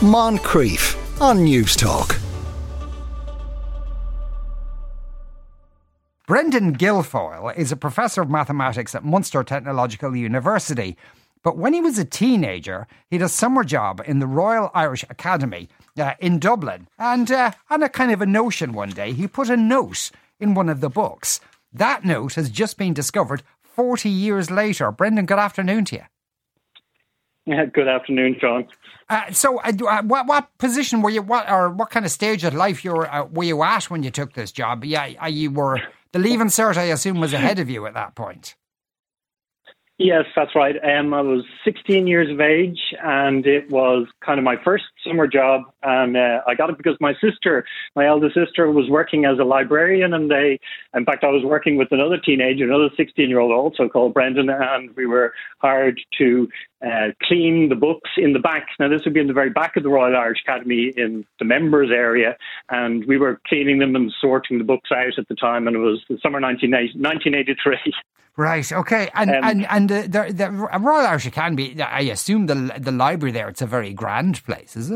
Moncrieff on Newstalk. Brendan Guilfoyle is a professor of mathematics at Munster Technological University. But when he was a teenager, he had a summer job in the Royal Irish Academy uh, in Dublin. And uh, on a kind of a notion one day, he put a note in one of the books. That note has just been discovered 40 years later. Brendan, good afternoon to you. Yeah, good afternoon, Sean. Uh, so, uh, uh, what what position were you? What or what kind of stage of life you were uh, were you at when you took this job? Yeah, you were the leaving cert. I assume was ahead of you at that point. Yes, that's right. Um, I was 16 years of age, and it was kind of my first summer job. And uh, I got it because my sister, my eldest sister, was working as a librarian, and they, in fact, I was working with another teenager, another 16 year old, also called Brendan, and we were hired to uh, clean the books in the back. Now, this would be in the very back of the Royal Irish Academy in the members area, and we were cleaning them and sorting the books out at the time, and it was the summer 1983. Right. Okay. And um, and and the, the, the Royal Irish Academy. I assume the the library there. It's a very grand place, is it?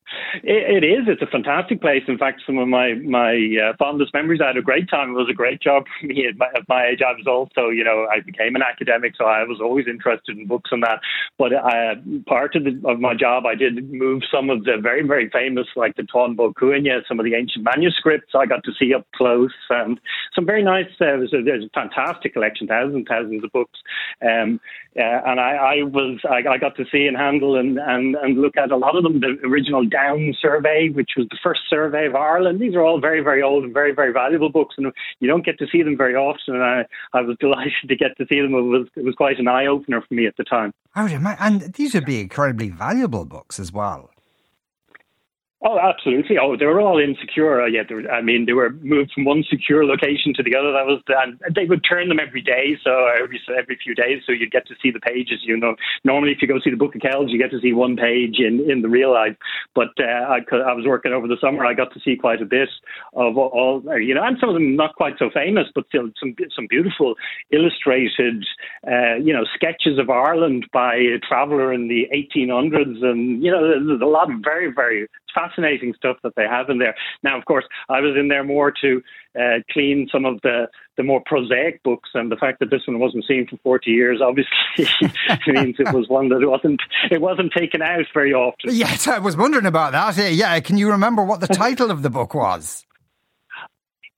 It, it is. It's a fantastic place. In fact, some of my my uh, fondest memories. I had a great time. It was a great job for me at my, at my age. I was also, you know, I became an academic, so I was always interested in books and that. But uh, part of, the, of my job, I did move some of the very very famous, like the Táin Bó some of the ancient manuscripts. I got to see up close, and some very nice. Uh, there's, a, there's a fantastic collection, thousands and thousands of books. Um, uh, and I, I was I, I, got to see and handle and, and and look at a lot of them. The original Down survey, which was the first survey of Ireland. These are all very very old and very very valuable books, and you don't get to see them very often. And I, I was delighted to get to see them. It was it was quite an eye opener for me at the time. Oh, and these would be incredibly valuable books as well. Oh, absolutely. Oh, they were all insecure. Uh, yeah, were, I mean, they were moved from one secure location to the other. That was, and they would turn them every day, so every every few days, so you'd get to see the pages. You know, normally if you go see the Book of Kells, you get to see one page in in the real life. But uh, I, I was working over the summer. I got to see quite a bit of all, you know, and some of them not quite so famous, but still some some beautiful illustrated, uh, you know, sketches of Ireland by a traveller in the 1800s, and you know, there's a lot of very very fascinating stuff that they have in there. Now, of course, I was in there more to uh, clean some of the, the more prosaic books, and the fact that this one wasn't seen for 40 years obviously means it was one that wasn't it wasn't taken out very often. Yes, I was wondering about that. Yeah, can you remember what the title of the book was?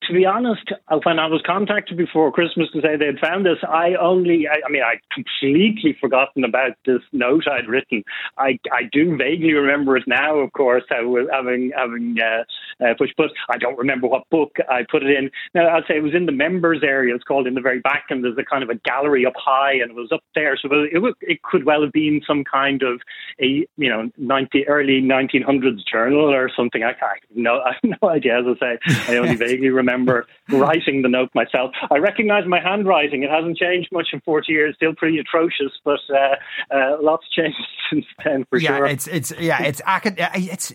To be honest, uh, when I was contacted before Christmas to say they had found this, I only, I, I mean, I completely forgotten about this note I'd written. I, I do vaguely remember it now, of course, having having uh, uh, pushed, but I don't remember what book I put it in. Now, I'd say it was in the members area. It's called in the very back, and there's a kind of a gallery up high, and it was up there. So it, it, it could well have been some kind of a, you know, 90, early 1900s journal or something. I, I, no, I have no idea, as I say. I only vaguely remember remember writing the note myself. I recognise my handwriting. It hasn't changed much in 40 years, still pretty atrocious, but uh, uh, lots changed since then for yeah, sure. It's, it's, yeah, it's, acad- it's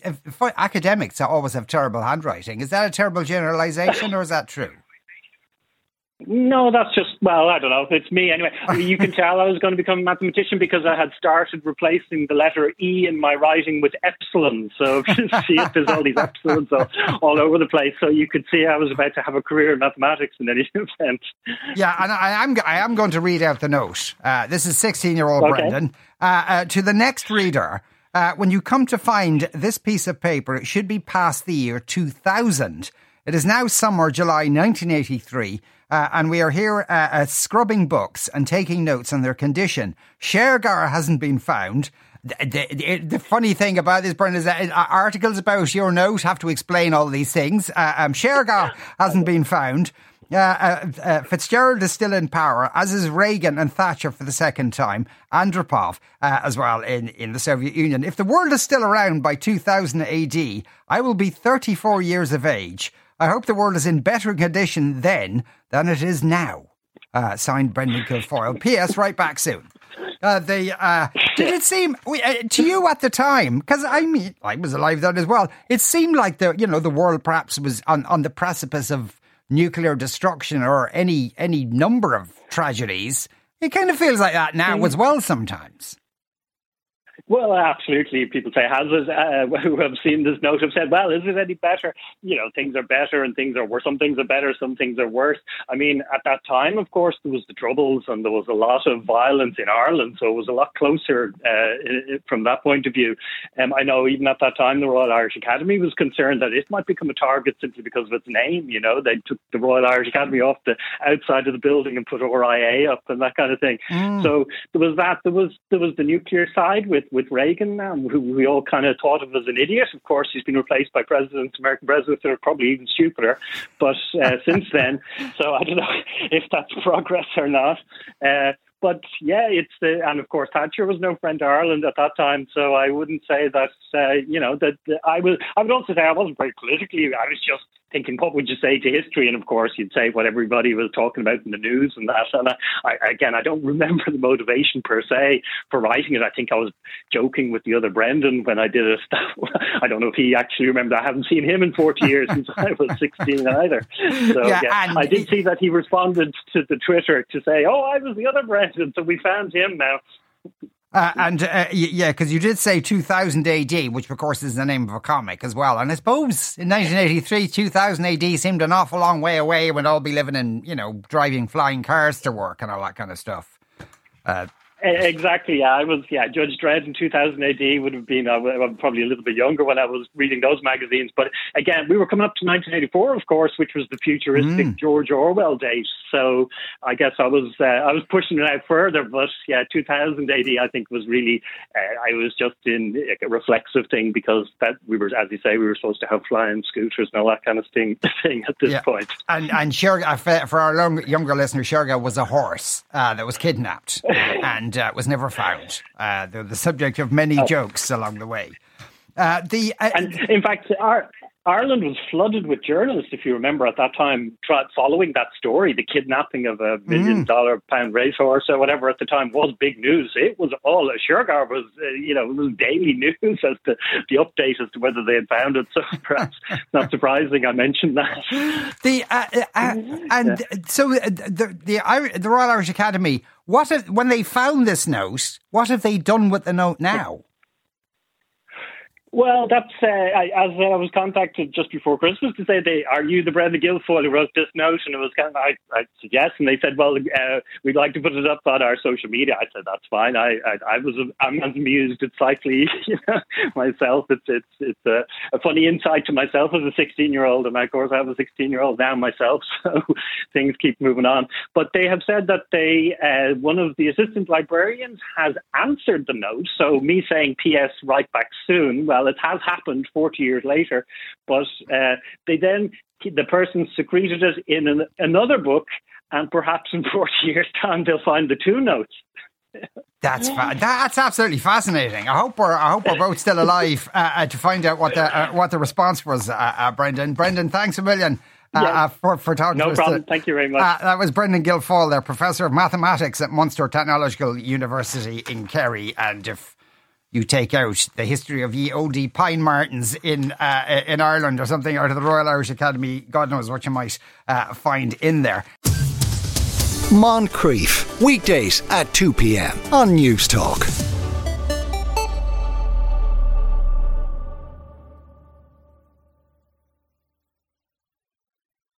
academics always have terrible handwriting. Is that a terrible generalisation or is that true? No, that's just well, I don't know. It's me anyway. You can tell I was going to become a mathematician because I had started replacing the letter E in my writing with epsilon. So see if there's all these epsilons all, all, over the place. So you could see I was about to have a career in mathematics in any event. Yeah, and I am I am going to read out the note. Uh, this is 16 year old okay. Brendan uh, uh, to the next reader. Uh, when you come to find this piece of paper, it should be past the year 2000. It is now summer, July 1983. Uh, and we are here uh, uh, scrubbing books and taking notes on their condition. Shergar hasn't been found. The, the, the, funny thing about this, Brendan, is that uh, articles about your note have to explain all these things. Uh, um, Shergar hasn't been found. Uh, uh, uh, Fitzgerald is still in power, as is Reagan and Thatcher for the second time, Andropov uh, as well in, in the Soviet Union. If the world is still around by 2000 AD, I will be 34 years of age. I hope the world is in better condition then than it is now. Uh, signed Brendan Guilfoyle. P.S. Write back soon. Uh, the uh, did it seem uh, to you at the time? Because I mean, I was alive then as well. It seemed like the you know the world perhaps was on, on the precipice of nuclear destruction or any any number of tragedies. It kind of feels like that now mm. as well sometimes. Well, absolutely. People say, has it, uh, who have seen this note have said, well, is it any better? You know, things are better and things are worse. Some things are better, some things are worse. I mean, at that time, of course, there was the Troubles and there was a lot of violence in Ireland, so it was a lot closer uh, from that point of view. Um, I know even at that time, the Royal Irish Academy was concerned that it might become a target simply because of its name. You know, they took the Royal Irish Academy off the outside of the building and put RIA up and that kind of thing. Mm. So there was that. There was there was the nuclear side with with Reagan now, who we all kind of thought of as an idiot. Of course, he's been replaced by presidents, American presidents that are probably even stupider. But uh, since then, so I don't know if that's progress or not. Uh, but yeah, it's the and of course Thatcher was no friend to Ireland at that time, so I wouldn't say that uh, you know that I was. I would also say I wasn't very politically. I was just thinking, what would you say to history? And of course, you'd say what everybody was talking about in the news and that. And I, again, I don't remember the motivation per se for writing it. I think I was joking with the other Brendan when I did it. I don't know if he actually remembered. I haven't seen him in 40 years since I was 16 either. So yeah, yeah I did see that he responded to the Twitter to say, "Oh, I was the other Brendan, so we found him now." Uh, and uh, yeah, because you did say 2000 AD, which of course is the name of a comic as well. And I suppose in 1983, 2000 AD seemed an awful long way away when I'll be living in, you know, driving flying cars to work and all that kind of stuff. Uh, Exactly. Yeah, I was. Yeah, Judge Dredd in 2000 AD would have been I uh, probably a little bit younger when I was reading those magazines. But again, we were coming up to 1984, of course, which was the futuristic mm. George Orwell date. So I guess I was uh, I was pushing it out further. But yeah, 2000 AD I think was really uh, I was just in a reflexive thing because that we were, as you say, we were supposed to have flying scooters and all that kind of thing, thing at this yeah. point. And and Shergar, for our long, younger listener, Shergar was a horse uh, that was kidnapped and and uh, was never found. Uh, they're the subject of many oh. jokes along the way. Uh, the uh, and in fact, our Ireland was flooded with journalists, if you remember, at that time, following that story. The kidnapping of a million mm. dollar pound racehorse or whatever at the time was big news. It was all, a Shergar was, uh, you know, it was daily news as to the update as to whether they had found it. So perhaps not surprising I mentioned that. The uh, uh, uh And yeah. so uh, the, the, the Royal Irish Academy, what have, when they found this note, what have they done with the note now? Well, that's uh, I, as I was contacted just before Christmas to say, "They are you the Brendan Guilfoyle who wrote this note?" And it was kind of I, I said yes, and they said, "Well, uh, we'd like to put it up on our social media." I said, "That's fine." I I, I was I'm amused at slightly you know, myself. It's it's it's a, a funny insight to myself as a 16 year old, and of course I have a 16 year old now myself, so things keep moving on. But they have said that they uh, one of the assistant librarians has answered the note. So me saying "P.S. Write back soon." Well, it has happened 40 years later, but uh, they then, the person secreted it in an, another book, and perhaps in 40 years' time they'll find the two notes. That's fa- that's absolutely fascinating. I hope we're I hope we're both still alive uh, uh, to find out what the uh, what the response was, uh, uh, Brendan. Brendan, thanks a million. Uh, yeah. for, for talking no to us. No problem. Thank you very much. that was Brendan Guilfoyle, there, Professor of Mathematics at Munster Technological University in Kerry. And if you take out the history of ye OD Pine Martens in uh, in Ireland or something, or to the Royal Irish Academy. God knows what you might uh, find in there. Moncrieff, weekdays at 2 p.m. on Newstalk.